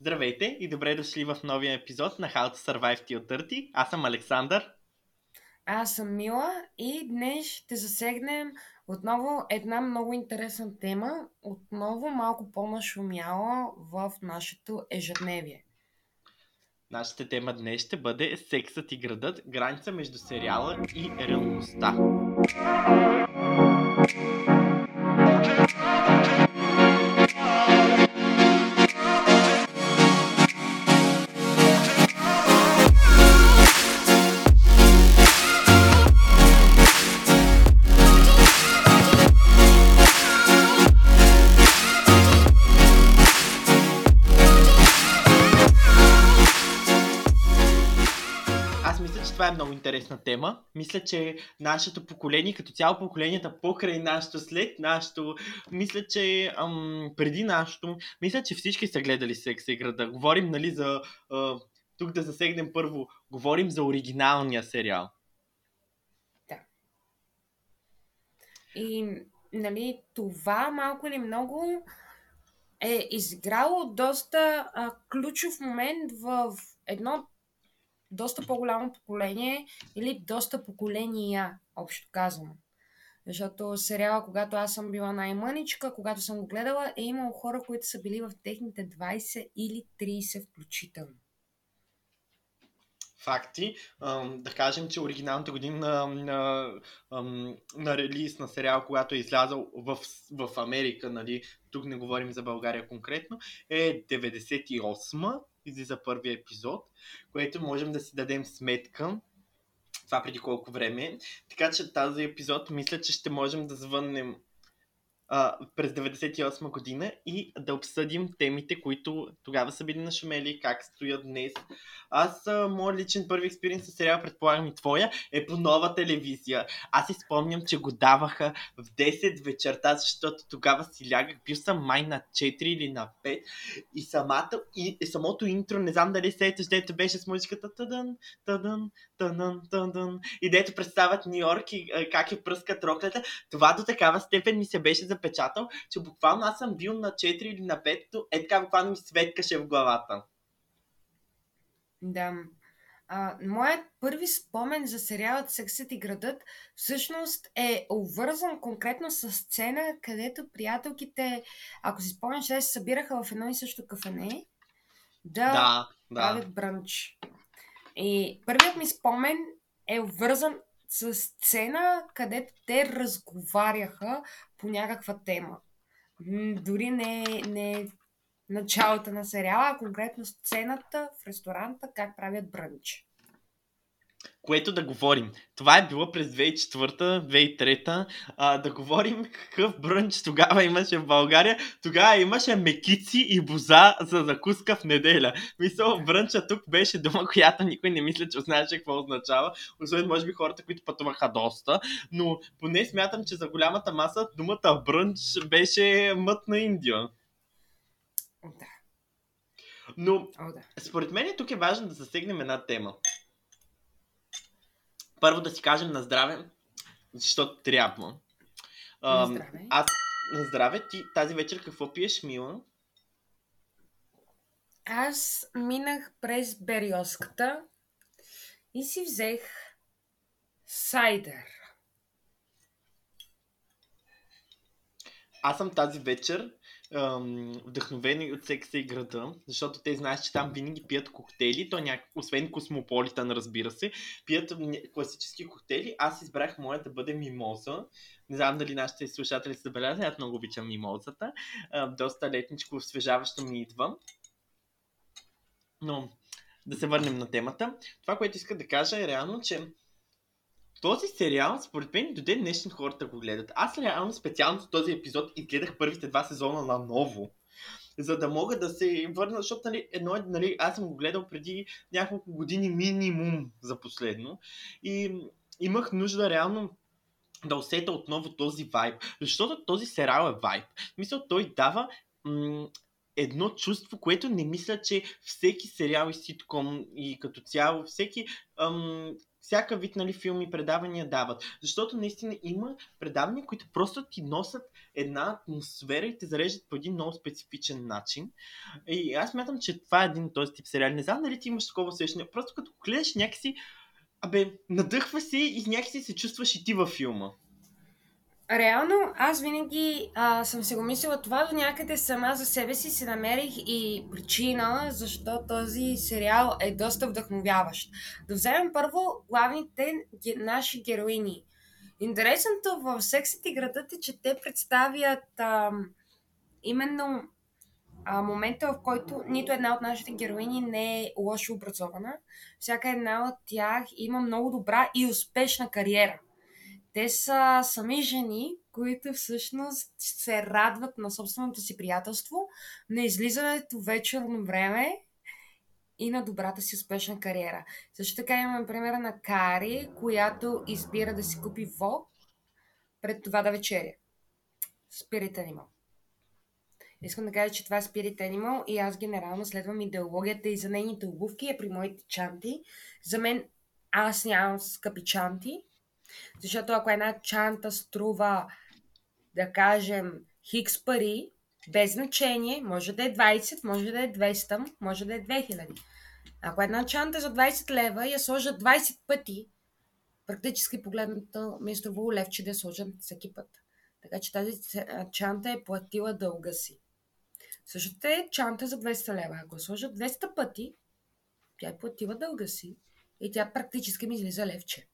Здравейте и добре дошли в новия епизод на How to Survive Till 30. Аз съм Александър. Аз съм Мила и днес ще засегнем отново една много интересна тема, отново малко по-нашумяла в нашето ежедневие. Нашата тема днес ще бъде сексът и градът, граница между сериала и реалността. Интересна тема. Мисля, че нашето поколение, като цяло поколенията покрай нашето, след нашето, мисля, че ам, преди нашето, мисля, че всички са гледали Секса и града. Говорим, нали, за... А, тук да засегнем първо, говорим за оригиналния сериал. Да. И, нали, това малко или много е изиграло доста а, ключов момент в едно доста по-голямо поколение или доста поколения, общо казано. Защото сериала, когато аз съм била най-мъничка, когато съм го гледала, е имало хора, които са били в техните 20 или 30 включително. Факти. Да кажем, че оригиналната година на, на, на релиз на сериал, когато е излязъл в, в Америка, нали, тук не говорим за България конкретно, е 98 излиза първия епизод, което можем да си дадем сметка това преди колко време. Така че тази епизод мисля, че ще можем да звъннем а, през 98 година и да обсъдим темите, които тогава са били нашумели, как стоят днес. Аз, а, моят личен първи експириенс с сериал, предполагам и твоя, е по нова телевизия. Аз си спомням, че го даваха в 10 вечерта, защото тогава си лягах, бил съм май на 4 или на 5 и, самата, и, и самото интро, не знам дали се дето беше с музиката тъдън, тъдън, тъдън, тъдън, и дето представят Нью Йорк и как е пръскат роклята, това до такава степен ми се беше запечатал, че буквално аз съм бил на 4 или на 5, е така буквално ми светкаше в главата. Да. А, моят първи спомен за сериалът Сексът и градът всъщност е обвързан конкретно с сцена, където приятелките, ако си спомняш, се събираха в едно и също кафене да, да, да. правят брънч. И първият ми спомен е обвързан с сцена, където те разговаряха по някаква тема. Дори не, не началото на сериала, а конкретно сцената в ресторанта, как правят брънч. Което да говорим. Това е било през 2004-2003. А, да говорим какъв брънч тогава имаше в България. Тогава имаше мекици и боза за закуска в неделя. Мисъл, брънча тук беше дума, която никой не мисля, че знаеше какво означава. Освен, може би, хората, които пътуваха доста. Но поне смятам, че за голямата маса думата брънч беше мът на Индия. Да. Но, О, да. според мен тук е важно да засегнем една тема. Първо да си кажем на здраве, защото трябва. На здраве. Аз на здраве. Ти тази вечер какво пиеш, Мила? Аз минах през Бериоската и си взех сайдер. Аз съм тази вечер вдъхновени от секса и града, защото те знаят, че там винаги пият коктейли, то няк... освен космополитан, разбира се, пият класически коктейли. Аз избрах моя да бъде мимоза. Не знам дали нашите слушатели са забелязали, аз много обичам мимозата. А, доста летничко, освежаващо ми идва. Но да се върнем на темата. Това, което иска да кажа е реално, че този сериал, според мен, до ден днешен хората го гледат. Аз реално специално за този епизод изгледах първите два сезона на ново за да мога да се върна, защото нали, едно, нали, аз съм го гледал преди няколко години минимум за последно и имах нужда реално да усета отново този вайб, защото този сериал е вайб. Мисля, той дава м- едно чувство, което не мисля, че всеки сериал и ситком и като цяло, всеки ам, всяка вид нали, филми, предавания дават. Защото наистина има предавания, които просто ти носят една атмосфера и те зареждат по един много специфичен начин. И аз мятам, че това е един от този тип сериал. Не знам дали ти имаш такова усещане. Просто като гледаш някакси, абе, надъхва се и някакси се чувстваш и ти във филма. Реално, аз винаги а, съм си го мислила това до някъде сама за себе си си намерих и причина, защо този сериал е доста вдъхновяващ. Да вземем първо главните наши героини. Интересното в Сексът и градът е, че те представят а, именно а, момента, в който нито една от нашите героини не е лошо образована. Всяка една от тях има много добра и успешна кариера. Те са сами жени, които всъщност се радват на собственото си приятелство, на излизането вечерно време и на добрата си успешна кариера. Също така имаме примера на Кари, която избира да си купи вок пред това да вечеря. Spirit Animal. Искам да кажа, че това е Spirit Animal и аз генерално следвам идеологията и за нейните обувки е при моите чанти. За мен аз нямам скъпи чанти, защото ако една чанта струва, да кажем, хикс пари, без значение, може да е 20, може да е 200, може да е 2000. Ако една чанта за 20 лева я сложа 20 пъти, практически погледнато ми е струвало левче да я сложа всеки път. Така че тази чанта е платила дълга си. Същата е чанта за 200 лева. Ако сложа 200 пъти, тя е платила дълга си и тя практически ми излиза левче.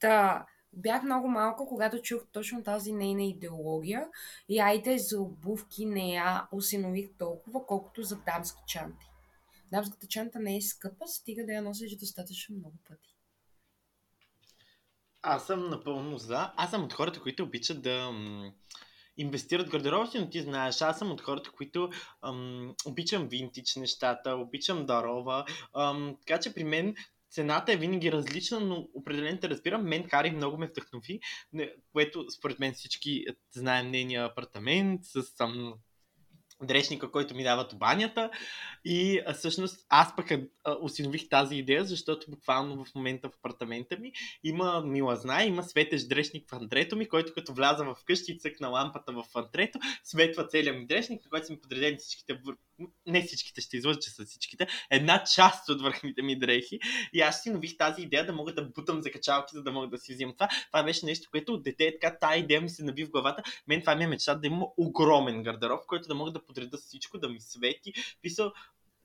Та, бях много малко, когато чух точно тази нейна идеология и айде за обувки не я осинових толкова, колкото за дамски чанти. Дамската чанта не е скъпа, стига да я носиш достатъчно много пъти. Аз съм напълно за. Аз съм от хората, които обичат да м- инвестират гардероба си, но ти знаеш, аз съм от хората, които ам, обичам винтич нещата, обичам дарова, ам, така че при мен цената е винаги различна, но определено те разбирам. Мен Кари много ме вдъхнови, което според мен всички знаем нейния апартамент с ам, дрешника, който ми дават банята. И а, всъщност аз пък а, осинових тази идея, защото буквално в момента в апартамента ми има милазна, има светещ дрешник в антрето ми, който като вляза в къщи и цъкна лампата в антрето, светва целият ми дрешник, на който са ми подредени всичките, не всичките, ще излъжа, че са всичките, една част от върхните ми дрехи. И аз си нових тази идея да мога да бутам за качалки, за да мога да си взимам това. Това беше нещо, което от дете е така, тази идея ми се наби в главата. Мен това ми е мечта да има огромен гардероб, който да мога да подреда всичко, да ми свети. Писал,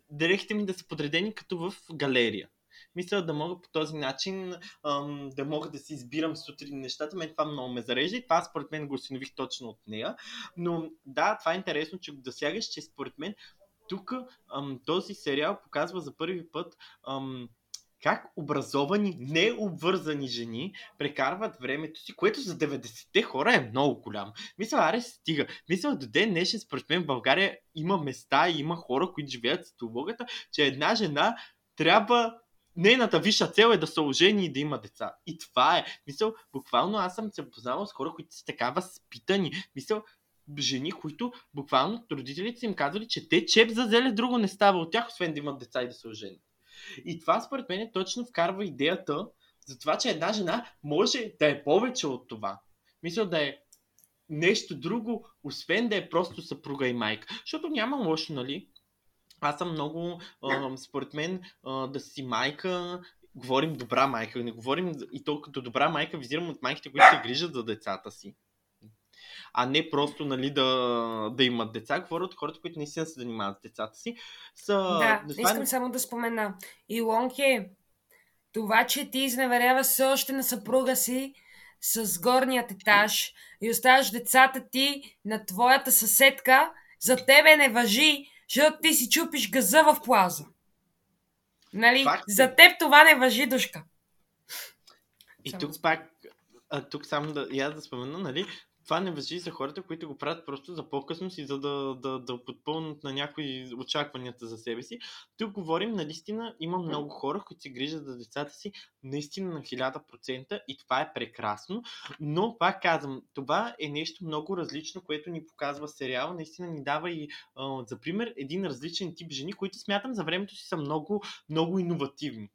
дрехите ми да са подредени като в галерия. Мисля да мога по този начин ам, да мога да си избирам сутрин нещата. Мен това много ме зарежда и това според мен го осинових точно от нея. Но да, това е интересно, че го засягаш, че според мен тук ам, този сериал показва за първи път ам, как образовани, необвързани жени прекарват времето си, което за 90-те хора е много голямо. Мисля, аре стига. Мисля, до ден днешен, според мен, в България има места и има хора, които живеят с теологията, че една жена трябва нейната висша цел е да се ожени и да има деца. И това е. Мисъл, буквално аз съм се познавал с хора, които са така възпитани. Мисъл, жени, които буквално родителите са им казвали, че те чеп за зеле друго не става от тях, освен да имат деца и да се оженят. И това според мен точно вкарва идеята за това, че една жена може да е повече от това. Мисля да е нещо друго, освен да е просто съпруга и майка. Защото няма лошо, нали? Аз съм много, според мен, да си майка, говорим добра майка, не говорим и то като добра майка, визирам от майките, които се грижат за децата си а не просто нали, да, да имат деца. Говоря от хората, които наистина се занимават с децата си. Са, да, да искам само да спомена. Илонке, това, че ти изневерява все още на съпруга си с горният етаж и оставаш децата ти на твоята съседка, за тебе не въжи, защото ти си чупиш газа в плаза. Нали? Факт. За теб това не въжи, душка. И само тук пак, а, тук само да, я да спомена, нали, това не въжи за хората, които го правят просто за по-късно си, за да, да, да подпълнат на някои очакванията за себе си. Тук говорим, наистина има много хора, които се грижат за децата си наистина на 1000% и това е прекрасно. Но, пак казвам, това е нещо много различно, което ни показва сериал. Наистина ни дава и, а, за пример, един различен тип жени, които смятам за времето си са много, много иновативни.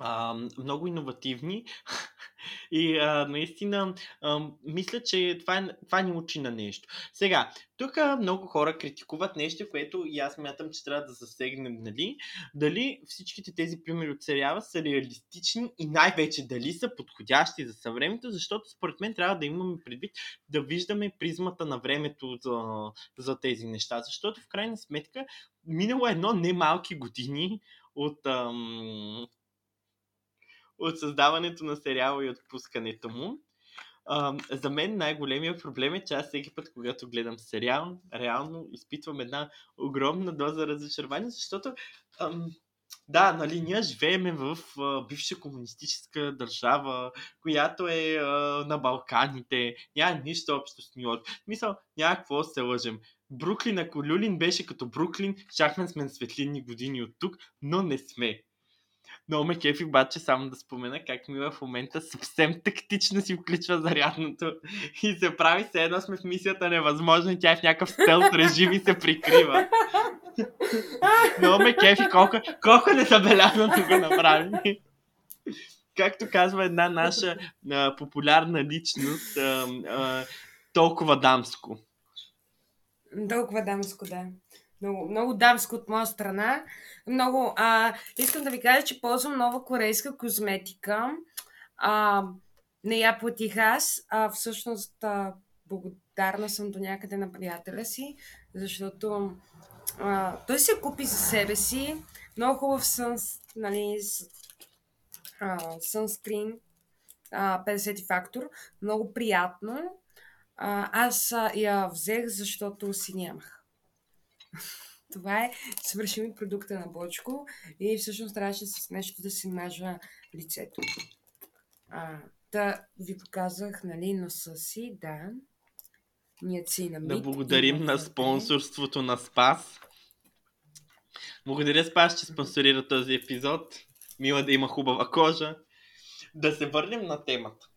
А, много иновативни и а, наистина а, мисля, че това, това ни учи на нещо. Сега, тук много хора критикуват нещо, което и аз мятам, че трябва да засегнем, нали? Дали всичките тези примери от сериала са реалистични и най-вече дали са подходящи за съвремето, защото според мен трябва да имаме предвид да виждаме призмата на времето за, за тези неща, защото в крайна сметка минало едно немалки години от ам, от създаването на сериала и отпускането му. А, за мен най-големия проблем е, че аз всеки път, когато гледам сериал, реално изпитвам една огромна доза разочарование, защото ам, да, нали, ние живееме в а, бивша комунистическа държава, която е а, на Балканите, няма нищо общо с Нью Йорк. Мисъл, няма какво се лъжем. Бруклин, ако Люлин беше като Бруклин, щяхме сме на светлини години от тук, но не сме. Много ме кефи, обаче само да спомена как Мила в момента съвсем тактично си включва зарядното и се прави се едно сме в мисията невъзможно и тя е в някакъв стелт режим и се прикрива. Много ме кефи колко, колко незабелязано го направи. Както казва една наша а, популярна личност, а, а, толкова дамско. Толкова дамско, да. Много, много дамско от моя страна. Много. А, искам да ви кажа, че ползвам нова корейска козметика. А, не я платих аз, а всъщност а, благодарна съм до някъде на приятеля си, защото а, той се купи за себе си много хубав сън, нали, сънскрин, а, 50 фактор, много приятно. А, аз а, я взех, защото си нямах. Това е свършим продукта на Бочко и всъщност трябваше с нещо да си мажа лицето. А, да ви показах, нали, носа си, да. на Да благодарим на спонсорството на Спас. Благодаря Спас, че спонсорира този епизод. Мила да има хубава кожа. Да се върнем на темата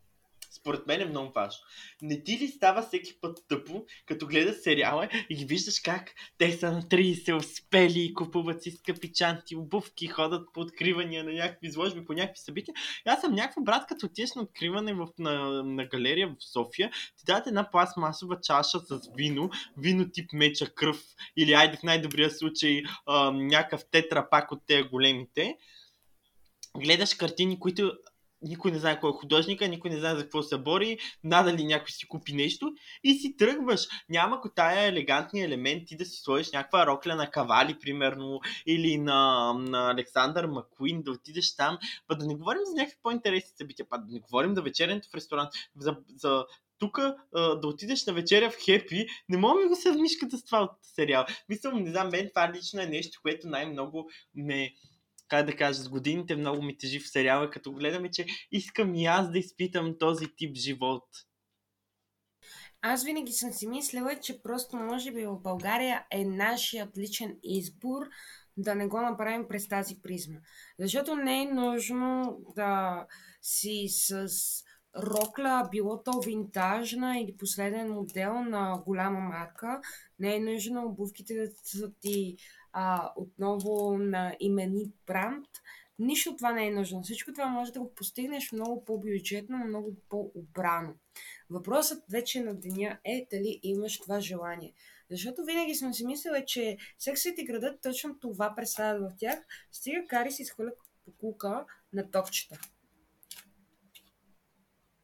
според мен е много важно. Не ти ли става всеки път тъпо, като гледаш сериала и ги виждаш как те са на 30 успели купуват си скъпи чанти, обувки, ходят по откривания на някакви изложби, по някакви събития. И аз съм някаква брат, като отидеш на откриване в, на, на галерия в София, ти дадат една пластмасова чаша с вино, вино тип меча кръв или айде в най-добрия случай а, някакъв тетрапак от тези големите гледаш картини, които никой не знае кой е художника, никой не знае за какво се бори, надали някой си купи нещо и си тръгваш. Няма го тая елегантни елементи да си сложиш някаква рокля на Кавали, примерно, или на, на Александър Макуин, да отидеш там, па да не говорим за някакви по-интересни събития, па да не говорим за вечеренето в ресторант, за, за тук да отидеш на вечеря в Хепи, не мога да го съвмишката с това от сериал. Мисля, не знам, мен това лично е нещо, което най-много ме, как да кажа, с годините много ми тежи в сериала, като гледаме, че искам и аз да изпитам този тип живот. Аз винаги съм си мислила, че просто може би в България е нашият личен избор да не го направим през тази призма. Защото не е нужно да си с рокля, било то винтажна или последен модел на голяма марка. Не е нужно обувките да са ти а, отново на имени бранд. Нищо това не е нужно. Всичко това може да го постигнеш много по-бюджетно, много по-обрано. Въпросът вече на деня е дали имаш това желание. Защото винаги съм си мислила, че сексът и градът точно това представят в тях. Стига кари си изхвърля покука на токчета.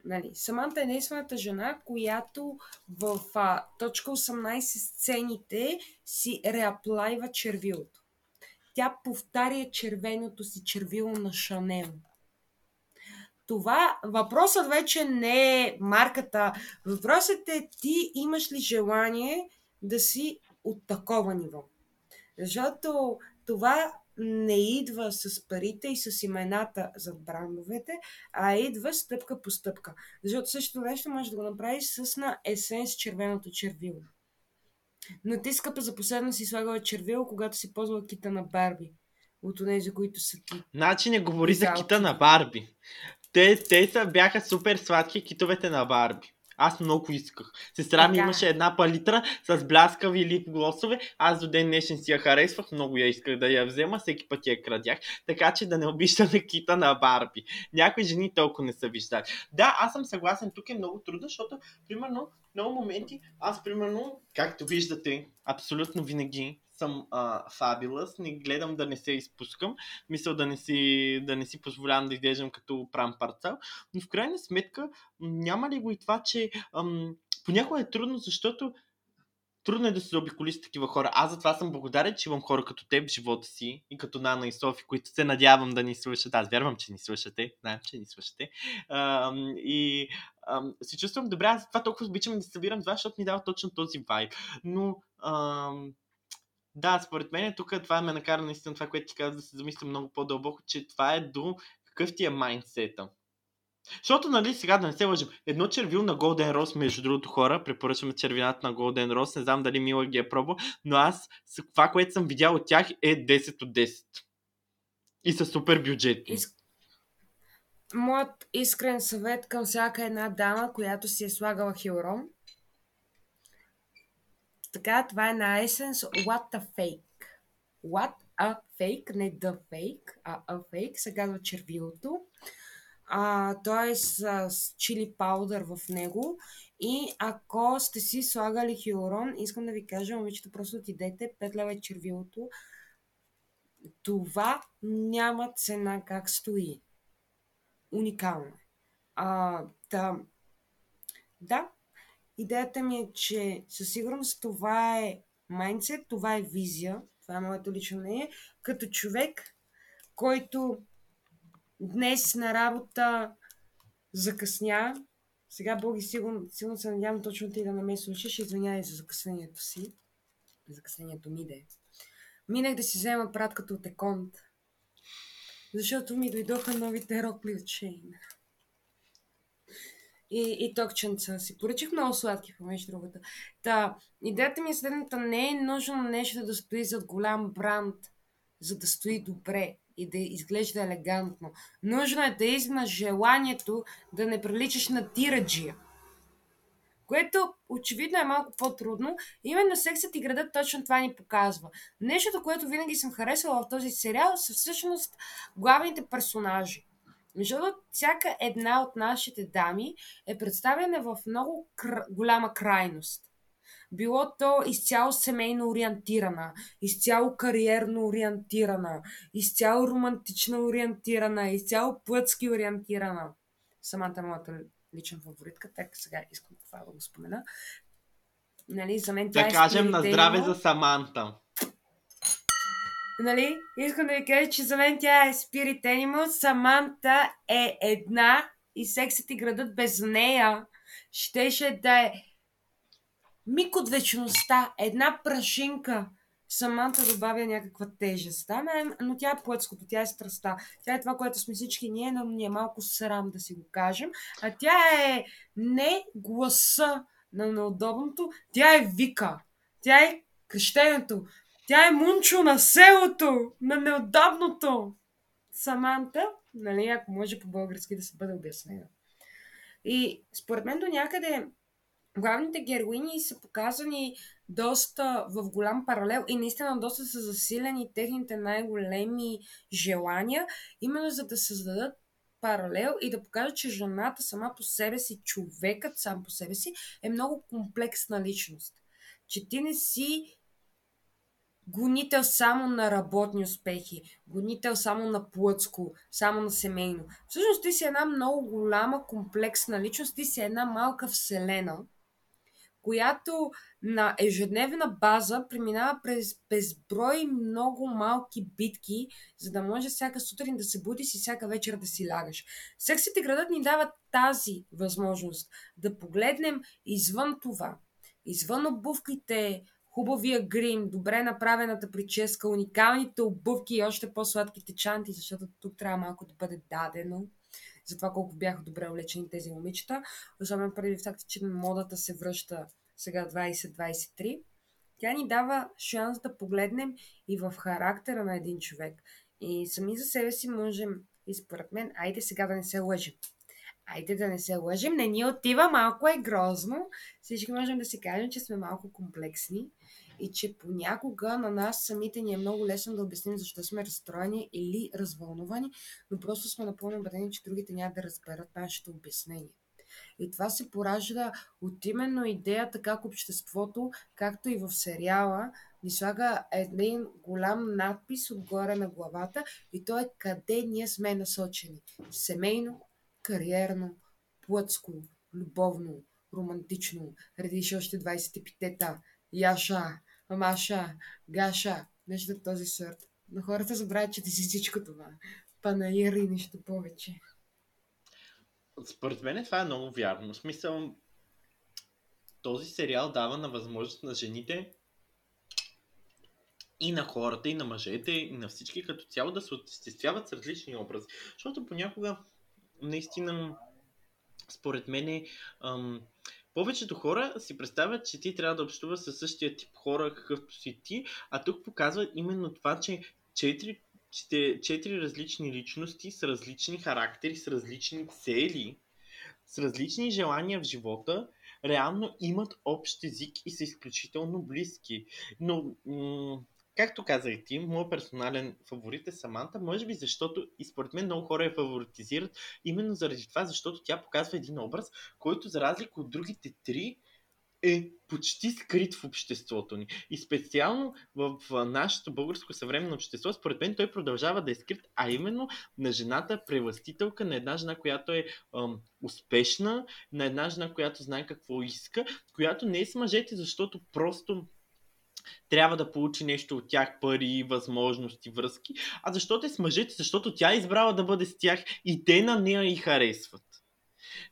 Нали, Саманта е единствената жена, която в а, точка 18 сцените си реаплайва червилото. Тя повтаря червеното си червило на Шанел. Това, въпросът вече не е марката. Въпросът е ти имаш ли желание да си от такова ниво. Защото това не идва с парите и с имената за брандовете, а идва стъпка по стъпка. Защото същото нещо може да го направиш с на есенс червеното червило. Но ти, скъпа, за последно си слагала червило, когато си ползвала кита на Барби. От тези, които са ти. Значи не говори за кита на Барби. Те, те са, бяха супер сладки китовете на Барби. Аз много исках. Сестра ми Така. имаше една палитра с бляскави лип глосове. Аз до ден днешен си я харесвах, много я исках да я взема, всеки път я крадях. Така че да не обиждаме кита на Барби. Някои жени толкова не са виждали. Да, аз съм съгласен, тук е много трудно, защото, примерно, много моменти, аз, примерно, както виждате, абсолютно винаги съм а, fabulous, не гледам да не се изпускам, мисля да не си, да не си позволявам да изглеждам като прам парцал, но в крайна сметка няма ли го и това, че ам, понякога е трудно, защото трудно е да се заобиколи с такива хора. Аз затова съм благодарен, че имам хора като теб в живота си и като Нана и Софи, които се надявам да ни слушат. Аз вярвам, че ни слушате. Знаем, че ни слушате. Ам, и ам, се чувствам добре. Аз това толкова обичам да събирам това, защото ми дава точно този вайб. Но ам, да, според мен тук това ме накара наистина това, което ти каза, да се замисля много по-дълбоко, че това е до какъв ти е майндсета. Защото, нали, сега да не се лъжим, едно червил на Golden Rose, между другото хора, препоръчваме червината на Golden Rose, не знам дали Мила ги е пробвал, но аз това, което съм видял от тях е 10 от 10. И са супер бюджетни. Ис... Моят искрен съвет към всяка една дама, която си е слагала хилрон. Така, това е на Essence What a Fake. What a Fake, не The Fake, а A Fake, се казва червилото. А, той е с, с чили паудър в него. И ако сте си слагали хилорон, искам да ви кажа, момичета, просто отидете, 5 лева е червилото. Това няма цена как стои. Уникално. А, да, да, идеята ми е, че със сигурност това е майндсет, това е визия, това е моето лично мнение, като човек, който днес на работа закъсня. Сега, Боги, сигурно, сигурно се надявам точно ти да не ме слушаш. Извинявай за закъснението си. Закъснението ми де. Минах да си взема пратката от Еконт. Защото ми дойдоха новите рокли от Шейн. И, и токченца си. Поръчах много сладки, помежду другото. Та, идеята ми е следната. Не е нужно нещо да стои зад голям бранд, за да стои добре и да изглежда елегантно. Нужно е да имаш желанието да не приличаш на тираджия. Което очевидно е малко по-трудно. Именно сексът и градът точно това ни показва. Нещото, което винаги съм харесала в този сериал, са всъщност главните персонажи. Защото всяка една от нашите дами е представена в много кр... голяма крайност. Било то изцяло семейно ориентирана, изцяло кариерно ориентирана, изцяло романтично ориентирана, изцяло плътски ориентирана. Самата моята лична фаворитка, така сега искам това да го спомена. Нали, за мен тя Да е кажем на здраве за Саманта. Нали? Искам да ви кажа, че за мен тя е Spirit Animal. Саманта е една и сексът и градът без нея щеше да е миг от вечността, една прашинка. Саманта добавя някаква тежест. Да, но тя е плътското, тя е страста. Тя е това, което сме всички ние, но ни е малко срам да си го кажем. А тя е не гласа на неудобното, тя е вика. Тя е крещението. Тя е мунчо на селото, на неудобното. Саманта, нали, ако може по-български да се бъде обяснена. И според мен до някъде главните героини са показани доста в голям паралел и наистина доста са засилени техните най-големи желания, именно за да създадат паралел и да покажат, че жената сама по себе си, човекът сам по себе си е много комплексна личност. Че ти не си гонител само на работни успехи, гонител само на плътско, само на семейно. Всъщност ти си една много голяма, комплексна личност, ти си една малка вселена, която на ежедневна база преминава през безброй много малки битки, за да може всяка сутрин да се будиш и всяка вечер да си лягаш. Сексът и градът ни дава тази възможност да погледнем извън това, извън обувките, хубавия грим, добре направената прическа, уникалните обувки и още по-сладките чанти, защото тук трябва малко да бъде дадено за това колко бяха добре облечени тези момичета. Особено преди факта, че модата се връща сега 2023. Тя ни дава шанс да погледнем и в характера на един човек. И сами за себе си можем, и според мен, айде сега да не се лъжим. айде да не се лъжим, не ни отива, малко е грозно. Всички можем да си кажем, че сме малко комплексни и че понякога на нас самите ни е много лесно да обясним защо сме разстроени или развълнувани, но просто сме напълно убедени, че другите няма да разберат нашето обяснение. И това се поражда от именно идеята как обществото, както и в сериала, ни слага един голям надпис отгоре на главата и то е къде ние сме насочени. Семейно, кариерно, плътско, любовно, романтично, редиш още 25-та, Яша, Маша, Гаша, нещо от този сорт. Но хората забравят, че ти си всичко това. Панаир и нищо повече. Според мен това е много вярно. В смисъл, този сериал дава на възможност на жените и на хората, и на мъжете, и на всички като цяло да се отестествяват с различни образи. Защото понякога, наистина, според мен, ам, повечето хора си представят, че ти трябва да общуваш със същия тип хора, какъвто си ти, а тук показва именно това, че четири, четири различни личности с различни характери, с различни цели, с различни желания в живота, реално имат общ език и са изключително близки. Но м- както казах ти, моят персонален фаворит е Саманта, може би защото и според мен много хора я фаворитизират, именно заради това, защото тя показва един образ, който за разлика от другите три е почти скрит в обществото ни. И специално в нашето българско съвременно общество, според мен той продължава да е скрит, а именно на жената превластителка, на една жена, която е ам, успешна, на една жена, която знае какво иска, която не е с мъжете, защото просто трябва да получи нещо от тях, пари, възможности, връзки, а защото е с мъжете, защото тя е избрала да бъде с тях и те на нея и харесват.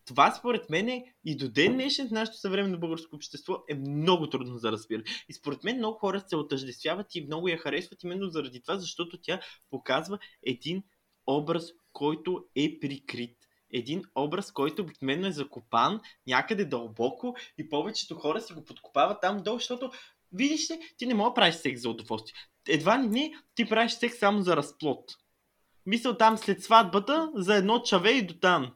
Това според мен е и до ден днешен в нашето съвременно българско общество е много трудно за разбиране. И според мен много хора се отъждествяват и много я харесват именно заради това, защото тя показва един образ, който е прикрит. Един образ, който обикновено е закопан някъде дълбоко и повечето хора си го подкопават там долу, защото видиш ли, ти не мога да правиш секс за удоволствие. Едва ли не, ти правиш секс само за разплод. Мисъл там след сватбата за едно чаве и до там.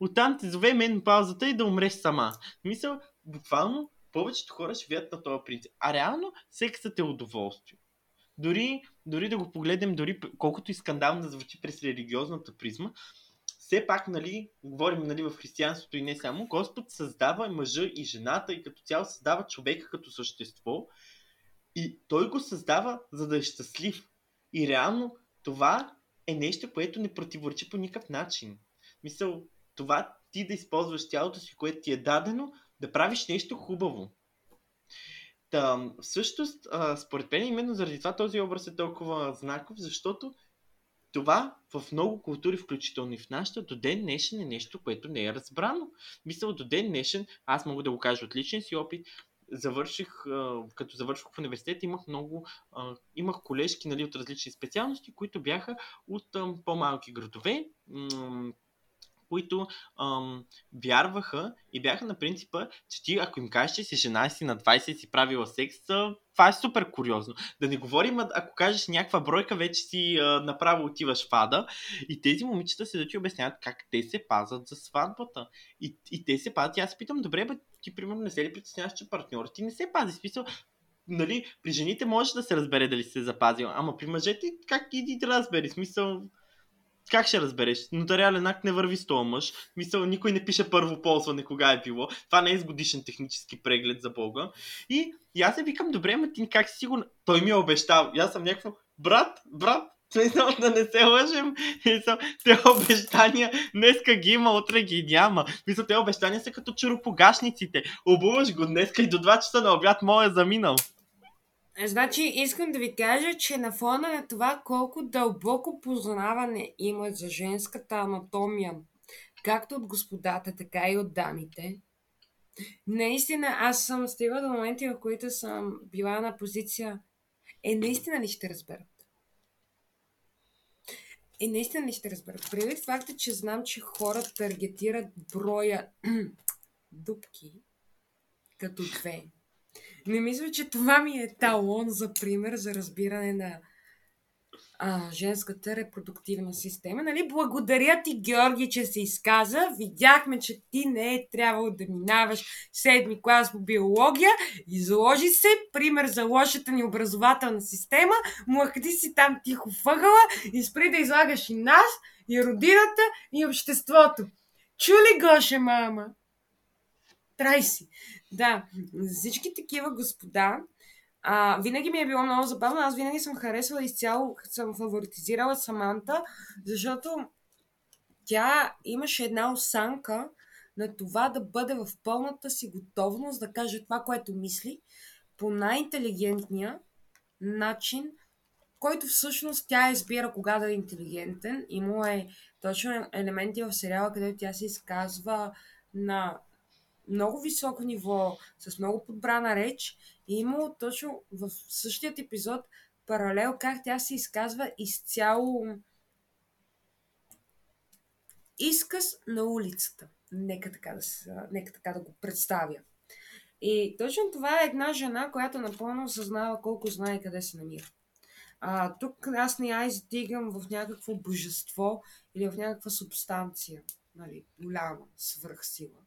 Оттам ти зове мен паузата и да умреш сама. Мисъл, буквално повечето хора ще вият на този принцип. А реално сексът е удоволствие. Дори, дори да го погледнем, дори колкото и скандално да звучи през религиозната призма, все пак, нали, говорим нали, в християнството и не само, Господ създава мъжа и жената и като цяло създава човека като същество и той го създава за да е щастлив. И реално това е нещо, което не противоречи по никакъв начин. Мисъл, това ти да използваш тялото си, което ти е дадено, да правиш нещо хубаво. Та, всъщност, според мен, именно заради това този образ е толкова знаков, защото това в много култури, включително и в нашата, до ден днешен е нещо, което не е разбрано. Мисля, до ден днешен, аз мога да го кажа от личен си опит, завърших, като завърших в университет, имах много, имах колежки нали, от различни специалности, които бяха от по-малки градове, които ам, вярваха и бяха на принципа, че ти ако им кажеш, че си жена си на 20 и си правила секс, това е супер куриозно. Да не говорим, ако кажеш някаква бройка, вече си а, направо отиваш в ада. И тези момичета се да ти обясняват как те се пазат за сватбата. И, и те се пазят. И аз питам, добре, бе, ти примерно не се ли притесняваш, че партньорът ти не се пази? Смисъл, нали, при жените може да се разбере дали се запазил, ама при мъжете как иди да разбери? Смисъл, как ще разбереш? Нотариален акт не върви с този мъж. Мисъл, никой не пише първо ползване кога е било. Това не е с годишен технически преглед за Бога. И, и аз се викам, добре, ма ти как си сигурно? Той ми е обещал. И аз съм някакво, брат, брат, да не се лъжем. Те обещания днеска ги има, утре ги няма. Мисъл, те обещания са като чуропогашниците. Обуваш го днеска и до 2 часа на обяд моя е заминал. Значи искам да ви кажа, че на фона на това колко дълбоко познаване има за женската анатомия, както от господата, така и от дамите, наистина аз съм стигала до моменти, в които съм била на позиция е, наистина ли ще разберат? Е, наистина ли ще разберат? Предвид факта, че знам, че хора таргетират броя дупки като две не мисля, че това ми е талон за пример за разбиране на а, женската репродуктивна система. Нали? Благодаря ти, Георги, че се изказа. Видяхме, че ти не е трябвало да минаваш седми клас по биология. Изложи се пример за лошата ни образователна система. Млъкти си там тихо въгъла и спри да излагаш и нас, и родината, и обществото. Чули, Гоша, мама? Трай си. Да, всички такива господа, а, винаги ми е било много забавно. Аз винаги съм харесвала изцяло, съм фаворитизирала Саманта, защото тя имаше една осанка на това да бъде в пълната си готовност да каже това, което мисли, по най-интелигентния начин, който всъщност тя избира кога да е интелигентен. Има е точно елементи в сериала, където тя се изказва на много високо ниво, с много подбрана реч. И имало точно в същият епизод паралел как тя се изказва изцяло изказ на улицата. Нека така да, се, нека така да го представя. И точно това е една жена, която напълно осъзнава колко знае къде се намира. А, тук аз не я издигам в някакво божество или в някаква субстанция, нали, голяма свръхсила.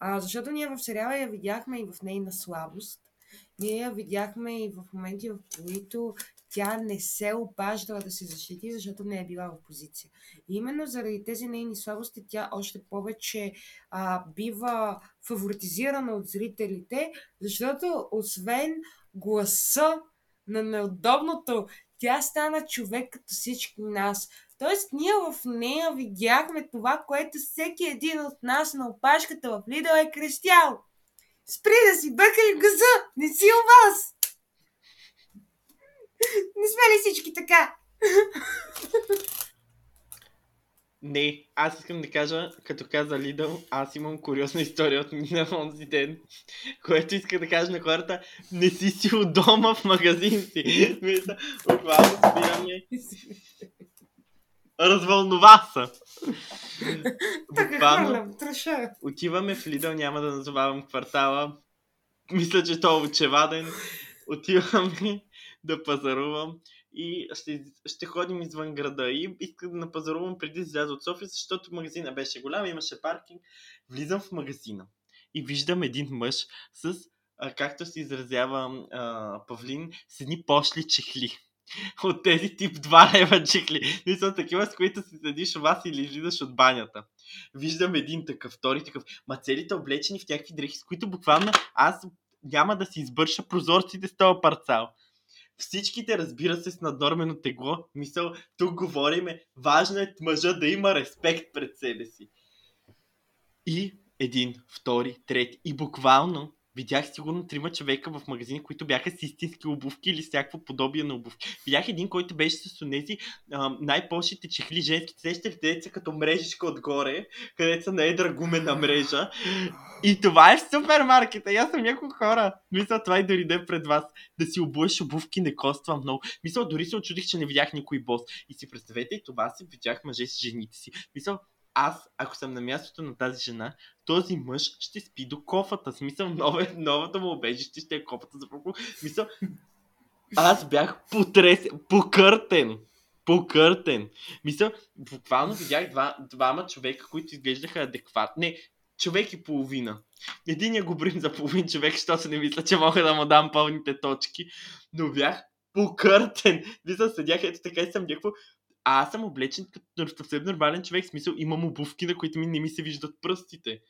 А, защото ние в сериала я видяхме и в нейна слабост. Ние я видяхме и в моменти, в които тя не се обаждала да се защити, защото не е била в позиция. И именно заради тези нейни слабости тя още повече а, бива фаворитизирана от зрителите, защото освен гласа на неудобното, тя стана човек като всички нас. Тоест, ние в нея видяхме това, което всеки един от нас на опашката в Лидъл е крещял. Спри да си бъркали газа! Не си у вас! Не сме ли всички така? Не, аз искам да кажа, като каза Лидъл, аз имам куриозна история от на онзи ден, което иска да кажа на хората, не си си у дома в магазин си. Буквално спираме. Развълнова са. Буквално, отиваме в Лидъл, няма да назовавам квартала. Мисля, че то е очеваден. Отиваме да пазарувам и ще, ще ходим извън града. И исках да напазарувам преди да изляза от София, защото магазина беше голям, имаше паркинг. Влизам в магазина и виждам един мъж с, както се изразява а, Павлин, с едни пошли чехли. От тези тип 2 лева. Не са такива, с които си седиш у вас или излизаш от банята. Виждам един такъв, втори такъв. Ма целите облечени в някакви дрехи, с които буквално аз няма да си избърша прозорците с този парцал. Всичките, разбира се, с наднормено тегло. Мисъл, тук говориме, важно е мъжа да има респект пред себе си. И един, втори, трети. И буквално Видях сигурно трима човека в магазини, които бяха с истински обувки или с някакво подобие на обувки. Видях един, който беше с тези най-пошите чехли женски. Сещате ли са като мрежичка отгоре, където са на едра гумена мрежа. И това е в супермаркета. И аз съм няколко хора. Мисля, това и дори да пред вас. Да си обуеш обувки не коства много. Мисля, дори се очудих, че не видях никой бос. И си представете, и това си видях мъже с жените си. Мисля, аз, ако съм на мястото на тази жена, този мъж ще спи до кофата. Смисъл, нове, новата му обежище ще е кофата за прокол. Смисъл, аз бях потресен, покъртен. Покъртен. Мисля, буквално видях два, двама човека, които изглеждаха адекватни. Не, човек и половина. Единия го брим за половин човек, защото не мисля, че мога да му дам пълните точки. Но бях покъртен. Мисля, седях ето така и съм някакво а аз съм облечен като съвсем нормален човек. Смисъл, имам обувки, на които ми не ми се виждат пръстите.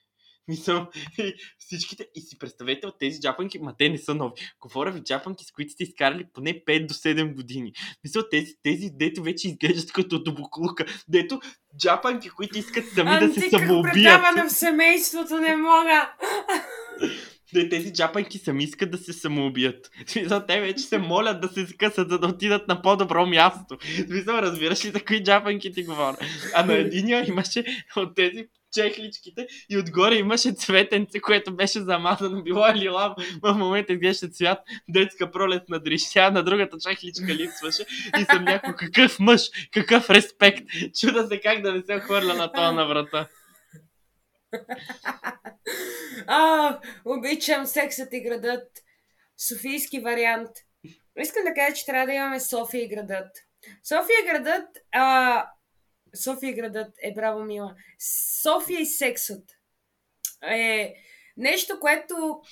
Мисъл, всичките. И си представете от тези джапанки, ма те не са нови. Говоря ви джапанки, с които сте изкарали поне 5 до 7 години. Мисля, тези, тези дето вече изглеждат като добоклука. Дето джапанки, които искат сами да се самоубият. в семейството не мога. Да, тези джапанки сами искат да се самоубият. Смисъл, те вече се молят да се скъсат, за да отидат на по-добро място. Смисъл, разбираш ли за кои джапанки ти говоря? А на единия имаше от тези чехличките и отгоре имаше цветенце, което беше замазано, било е лила, в момента изглеждаше цвят, детска пролет на дрищя, на другата чехличка липсваше и съм някой какъв мъж, какъв респект. Чуда се как да не се хвърля на това на врата. а, обичам сексът и градът. Софийски вариант. Искам да кажа, че трябва да имаме София и градът. София градът, а, София градът е браво мила. София и сексът е нещо, което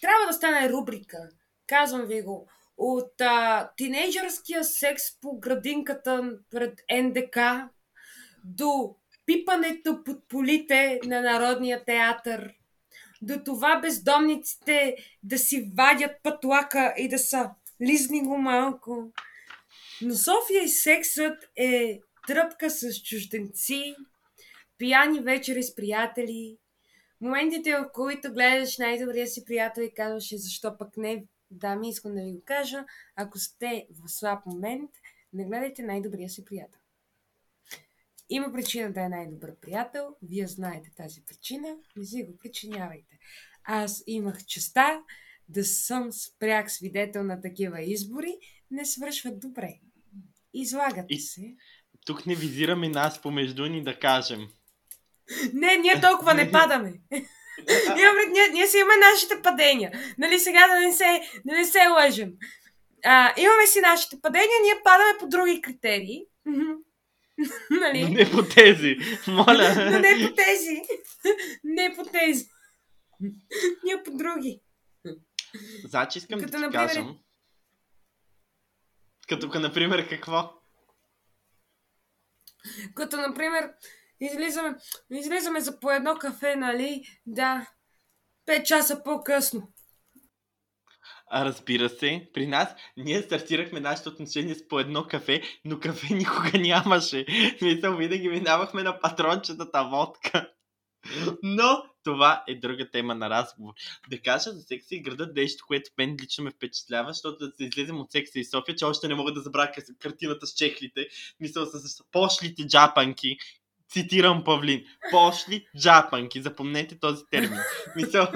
трябва да стане рубрика. Казвам ви го. От а, тинейджърския секс по градинката пред НДК до пипането под полите на Народния театър, до това бездомниците да си вадят пътлака и да са лизни го малко. Но София и сексът е тръпка с чужденци, пияни вечери с приятели, моментите, в които гледаш най-добрия си приятел и казваш, защо пък не, дами, искам да ви го кажа, ако сте в слаб момент, не гледайте най-добрия си приятел. Има причина да е най-добър приятел, вие знаете тази причина, не си го причинявайте. Аз имах честа да съм спряк свидетел на такива избори, не свършват добре. Излагат и... се. Тук не визираме нас помежду ни да кажем. Не, ние толкова не падаме. ние, ние, ние си имаме нашите падения. Нали сега да не се, да не се лъжем. А, имаме си нашите падения, ние падаме по други критерии. нали? Но не по тези. Моля. Но не по тези. не по тези. Ние по други. Значи искам Като, да ти например... кажам. Като, например, какво? Като, например, излизаме, излизаме за по едно кафе, нали? Да. Пет часа по-късно. А разбира се, при нас ние стартирахме нашите отношения с по едно кафе, но кафе никога нямаше. Мисля, винаги минавахме на патрончетата водка. Но това е друга тема на разговор. Да кажа за секса и града нещо, което мен лично ме впечатлява, защото да се излезем от секса и София, че още не мога да забравя картината с чехлите, мисля с пошлите джапанки, цитирам Павлин, пошли джапанки, запомнете този термин. Мисъл,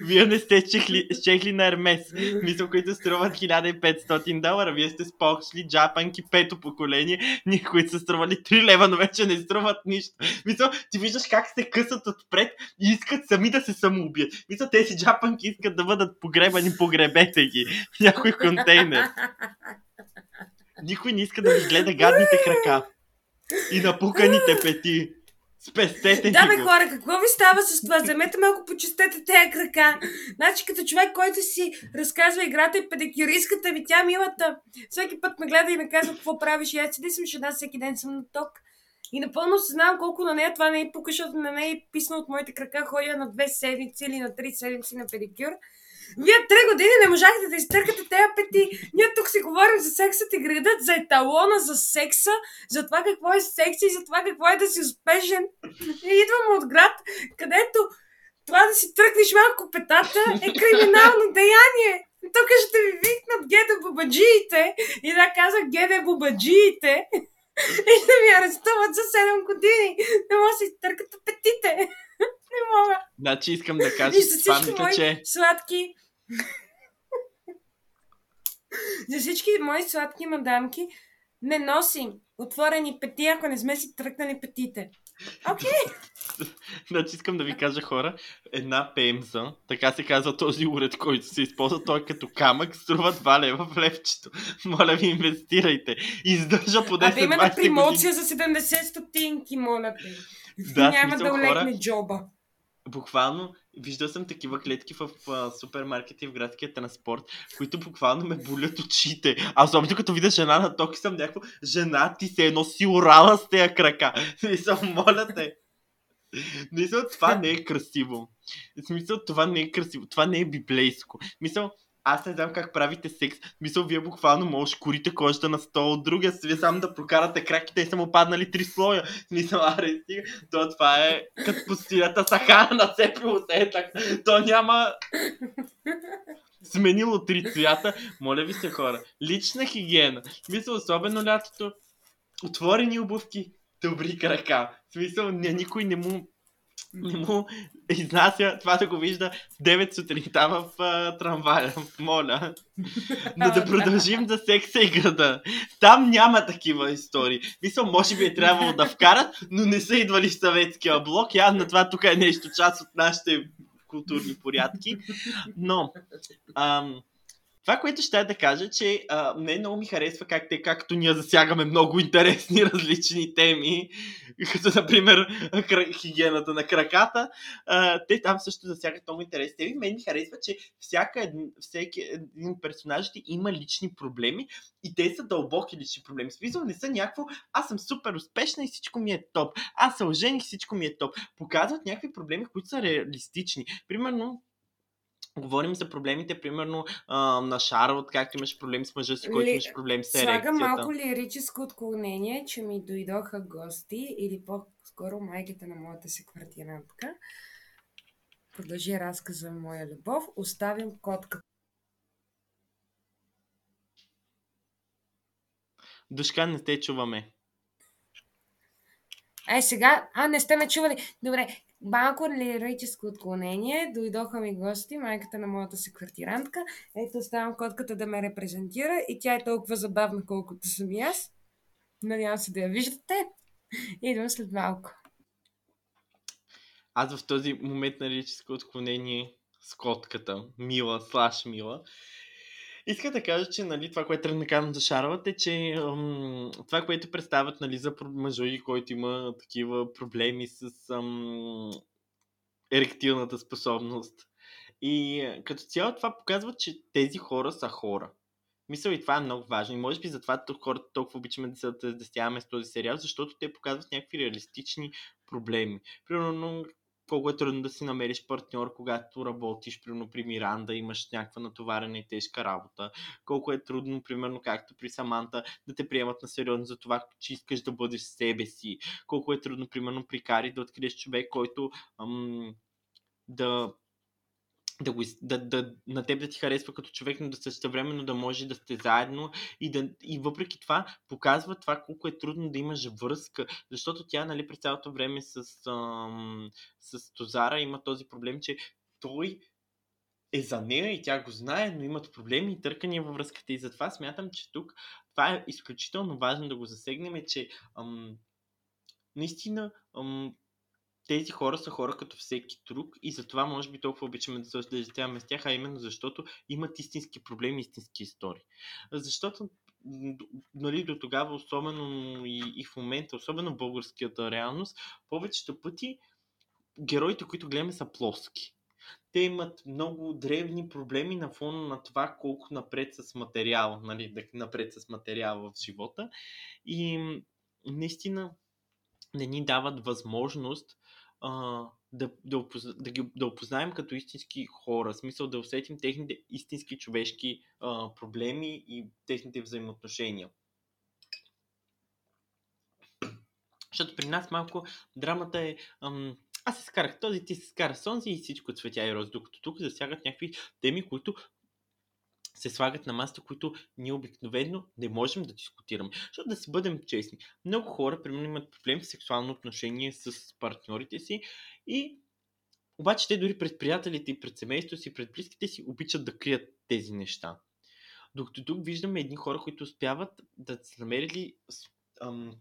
вие не сте чехли, чехли на Ермес, мисъл, които струват 1500 долара. Вие сте спохшли джапанки пето поколение, ние, които са стрували 3 лева, но вече не струват нищо. Мисъл, ти виждаш как се късат отпред и искат сами да се самоубият. Мисъл, тези джапанки искат да бъдат погребани, погребете ги в някой контейнер. Никой не иска да ви гледа гадните крака и напуканите пети. Спестете Да, бе, хора, какво ви става с това? Вземете малко, почистете тези крака. Значи, като човек, който си разказва играта и педикюристката ви, тя милата, всеки път ме гледа и ме казва какво правиш. И аз седи съм жена, всеки ден съм на ток. И напълно съзнавам колко на нея това не е пука, защото на нея е писано от моите крака, ходя на две седмици или на три седмици на педикюр. Вие три години не можахте да изтъркате тези пети. Ние тук си говорим за сексът и градът, за еталона, за секса, за това какво е секси, за това какво е да си успешен. И идвам от град, където това да си тръкнеш малко петата е криминално деяние. Тук ще ви викнат геде бубаджиите и да казах геде бубаджиите и да ми арестуват за 7 години. Не мога да си търкат петите. Не мога. Значи искам да кажа че... сладки за всички мои сладки мадамки не носим отворени пети, ако не сме си тръкнали петите. Окей. Okay. значи искам да ви кажа хора, една пемза, така се казва този уред, който се използва, той е като камък, струва 2 лева в левчето. Моля ви, инвестирайте. Издържа по 10 Абе има на промоция за 70 стотинки, моля те. Да, Няма да олекне джоба буквално виждал съм такива клетки в а, супермаркети в градския транспорт, които буквално ме болят очите. Аз особено като видя жена на токи съм някакво, жена ти се едно си орала с тези крака. Мисъл, моля те. Мисъл, това не е красиво. Смисъл, това не е красиво. Това не е библейско. Мисъл, аз не знам как правите секс. Мисъл, вие буквално може корите кожата на стол от другия, вие само да прокарате краките и са му паднали три слоя. Мисъл, аре, стига. То това е като пустинята Сахара на цепило се так. То няма сменило три цвята. Моля ви се хора, лична хигиена. Мисля, особено лятото, отворени обувки, добри крака. В смисъл, никой не му не му изнася това да го вижда в 9 сутринта в а, трамвая. Моля. Но да продължим за секса и града. Там няма такива истории. Мисля, може би е трябвало да вкарат, но не са идвали в съветския блок. Явно това тук е нещо част от нашите културни порядки. Но ам, това, което ще да кажа, че а, не много ми харесва как те, както ние засягаме много интересни различни теми, като например хигиената на краката, а, те там също засягат много интересни теми. Мен ми харесва, че всяка един, всеки един персонаж има лични проблеми и те са дълбоки лични проблеми. Смисъл не са някакво, аз съм супер успешна и всичко ми е топ. Аз се ожених, всичко ми е топ. Показват някакви проблеми, които са реалистични. Примерно, Говорим за проблемите, примерно, а, на Шарлот, както имаш проблем с мъжа си, който Ли... имаш проблем с ерекцията. Слага малко лирическо отклонение, че ми дойдоха гости, или по-скоро майките на моята си квартирантка. Продължи разказа Моя любов. Оставим котка. Душка, не те чуваме. Е, сега... А, не сте ме чували. Добре, малко лирическо отклонение. Дойдоха ми гости, майката на моята си квартирантка. Ето ставам котката да ме репрезентира и тя е толкова забавна, колкото съм и аз. Надявам се да я виждате. Идвам след малко. Аз в този момент на лирическо отклонение с котката, мила, слаш мила, иска да кажа, че нали, това, което трябва да кажем за Шарлот е, че ам, това, което представят нали, за мъжои, който има такива проблеми с ам, еректилната способност. И като цяло това показва, че тези хора са хора. Мисля и това е много важно. И може би затова хората толкова обичаме да се да с този сериал, защото те показват някакви реалистични проблеми. Примерно, колко е трудно да си намериш партньор, когато работиш, примерно при Миранда, имаш някаква натоварена и тежка работа. Колко е трудно, примерно, както при Саманта, да те приемат на сериозно за това, че искаш да бъдеш себе си. Колко е трудно, примерно, при Кари да откриеш човек, който ам, да да, го, да, да, на теб да ти харесва като човек, но да същевременно да може да сте заедно и, да, и въпреки това показва това колко е трудно да имаш връзка, защото тя нали, през цялото време с, ам, с Тозара има този проблем, че той е за нея и тя го знае, но имат проблеми и търкания във връзката. И затова смятам, че тук това е изключително важно да го засегнем, че ам, наистина ам, тези хора са хора като всеки друг и затова може би толкова обичаме да се осъждаваме с тях, а именно защото имат истински проблеми, истински истории. Защото нали, до тогава, особено и, и в момента, особено българската реалност, повечето пъти героите, които гледаме, са плоски. Те имат много древни проблеми на фона на това колко напред с материал, нали, напред с материал в живота. И наистина не ни дават възможност а, да, да, опозна, да, ги, да опознаем като истински хора, в смисъл да усетим техните истински човешки а, проблеми и техните взаимоотношения. Защото при нас малко драмата е ам, аз се скарах този, ти се скара сонзи и всичко цветя и роз, докато тук засягат някакви теми, които се слагат на масата, които ние обикновено не можем да дискутираме. Защото да си бъдем честни, много хора, примерно, имат проблем в сексуално отношение с партньорите си и обаче те дори пред приятелите и пред семейството си, пред близките си обичат да крият тези неща. Докато тук виждаме едни хора, които успяват да са намерили ам,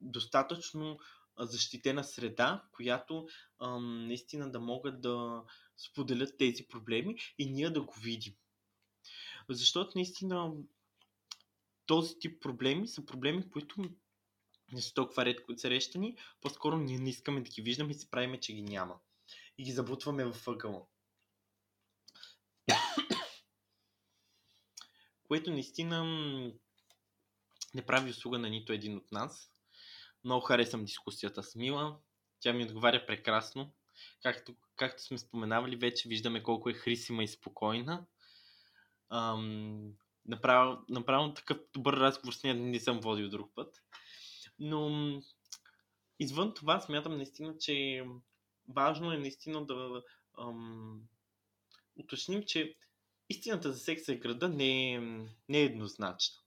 достатъчно защитена среда, която ам, наистина да могат да споделят тези проблеми и ние да го видим. Защото наистина този тип проблеми са проблеми, които не са толкова редко срещани, по-скоро ние не искаме да ги виждаме и се правиме, че ги няма. И ги забутваме в ъгъла. Което наистина не прави услуга на нито един от нас. Много харесвам дискусията с Мила. Тя ми отговаря прекрасно. Както, както сме споменавали, вече виждаме колко е хрисима и спокойна. Ам, направо, направо такъв добър разговор с нея не съм водил друг път. Но извън това смятам наистина, че важно е наистина да ам, уточним, че истината за секса и града не е, не е еднозначна.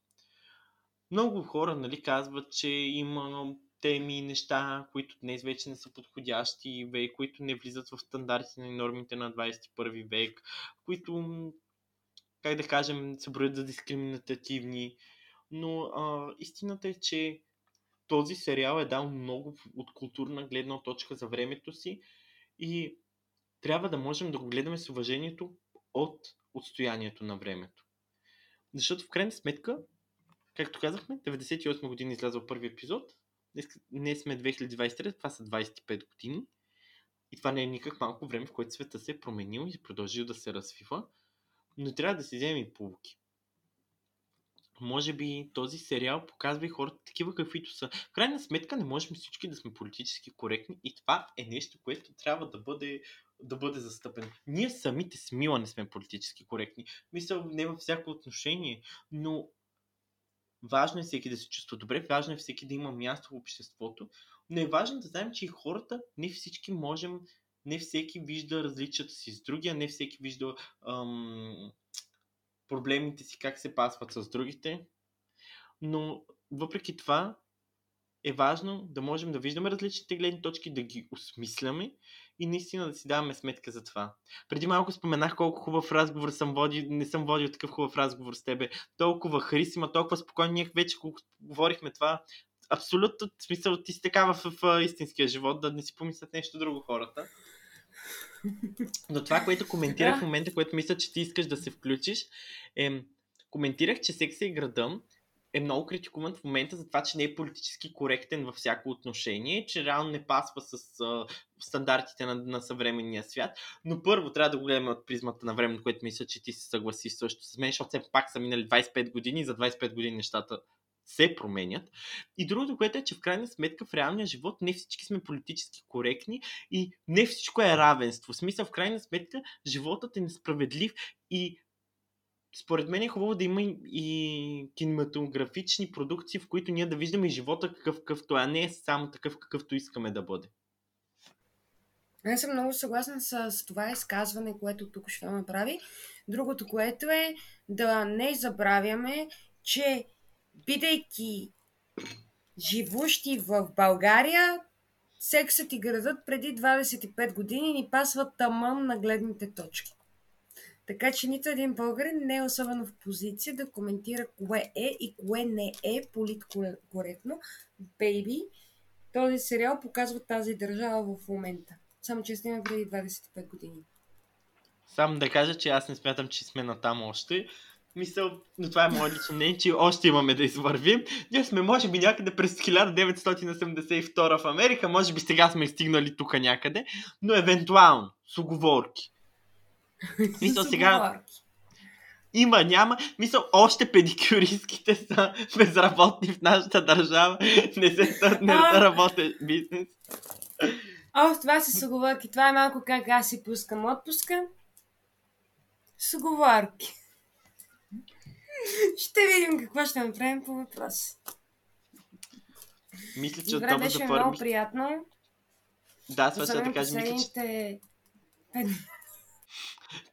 Много хора нали, казват, че има теми неща, които днес вече не са подходящи, век, които не влизат в стандартите на нормите на 21 век, които, как да кажем, се броят за дискриминативни. Но а, истината е, че този сериал е дал много от културна гледна точка за времето си и трябва да можем да го гледаме с уважението от отстоянието на времето. Защото в крайна сметка, както казахме, 98 година излязъл първи епизод, днес, днес сме 2023, това са 25 години. И това не е никак малко време, в което света се е променил и продължил да се развива. Но трябва да си вземем и полуки може би този сериал показва и хората такива каквито са. В крайна сметка не можем всички да сме политически коректни и това е нещо, което трябва да бъде, да бъде застъпено. Ние самите с Мила не сме политически коректни. Мисля, не във всяко отношение, но важно е всеки да се чувства добре, важно е всеки да има място в обществото, но е важно да знаем, че и хората, не всички можем, не всеки вижда различията си с другия, не всеки вижда ам, проблемите си, как се пасват с другите. Но въпреки това е важно да можем да виждаме различните гледни точки, да ги осмисляме и наистина да си даваме сметка за това. Преди малко споменах колко хубав разговор съм водил, не съм водил такъв хубав разговор с тебе. Толкова харисима, толкова спокойно. Ние вече колко говорихме това. Абсолютно смисъл ти си такава в, в, в истинския живот, да не си помислят нещо друго хората. Но това, което коментирах в момента, което мисля, че ти искаш да се включиш, е, коментирах, че секса и града е много критикуван в момента за това, че не е политически коректен във всяко отношение, че реално не пасва с а, стандартите на, на съвременния свят. Но първо трябва да го гледаме от призмата на времето, което мисля, че ти се съгласи също с мен, защото все пак са минали 25 години и за 25 години нещата се променят. И другото, което е, че в крайна сметка в реалния живот не всички сме политически коректни и не всичко е равенство. В смисъл, в крайна сметка, животът е несправедлив и според мен е хубаво да има и кинематографични продукции, в които ние да виждаме живота какъв какъвто, а не само такъв какъвто искаме да бъде. Аз съм много съгласна с това изказване, което тук ще направи. Другото, което е да не забравяме, че бидейки живущи в България, сексът и градът преди 25 години ни пасват тъмън на гледните точки. Така че нито един българин не е особено в позиция да коментира кое е и кое не е политкоректно. Бейби, този сериал показва тази държава в момента. Само че снима преди 25 години. Само да кажа, че аз не смятам, че сме на там още. Мисъл, но това е мое лично мнение, че още имаме да извървим. Ние сме, може би, някъде през 1982 в Америка, може би сега сме стигнали тук някъде, но евентуално, с оговорки. Мисъл, сега... Има, няма. Мисъл, още педикюристките са безработни в нашата държава. Не се не са работен бизнес. О, това са оговорки. Това е малко как аз си пускам отпуска. С оговорки. Ще видим какво ще направим по въпрос. Мисля, че от това беше много първи... приятно. Да, това ще да кажа. Мисля, че...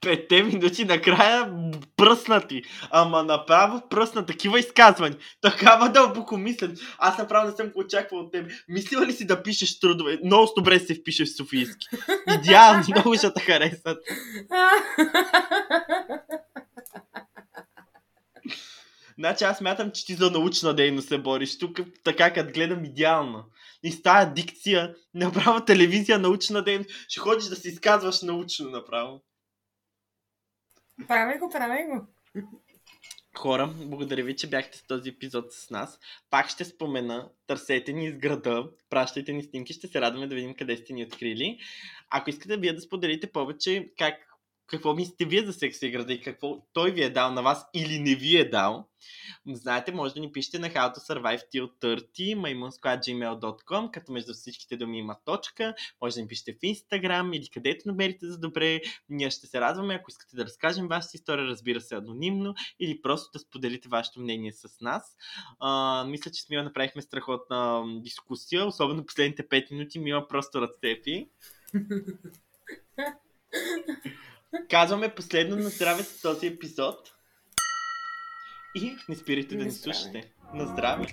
Петте минути накрая пръснати. Ама направо пръсна такива изказвания. Такава дълбоко мислен. Аз направо не съм го очаквал от теб. Мислила ли си да пишеш трудове? Много добре се впишеш в Софийски. Идеално, много ще те харесат. Значи аз мятам, че ти за научна дейност се бориш. Тук така, като гледам идеално. И с тази дикция, направо телевизия, научна дейност, ще ходиш да се изказваш научно направо. Прави го, прави го. Хора, благодаря ви, че бяхте с този епизод с нас. Пак ще спомена, търсете ни из града, пращайте ни снимки, ще се радваме да видим къде сте ни открили. Ако искате вие да споделите повече как какво мислите вие за секса и града и какво той ви е дал на вас или не ви е дал. Знаете, може да ни пишете на how to survive till 30 maimunsquad.gmail.com, като между всичките думи има точка. Може да ни пишете в Instagram или където намерите за добре. Ние ще се радваме, ако искате да разкажем вашата история, разбира се, анонимно или просто да споделите вашето мнение с нас. А, мисля, че с Мила направихме страхотна дискусия, особено последните 5 минути. Мила просто разцепи. Казваме последно на здраве с този епизод. И не спирайте да ни слушате. На здраве!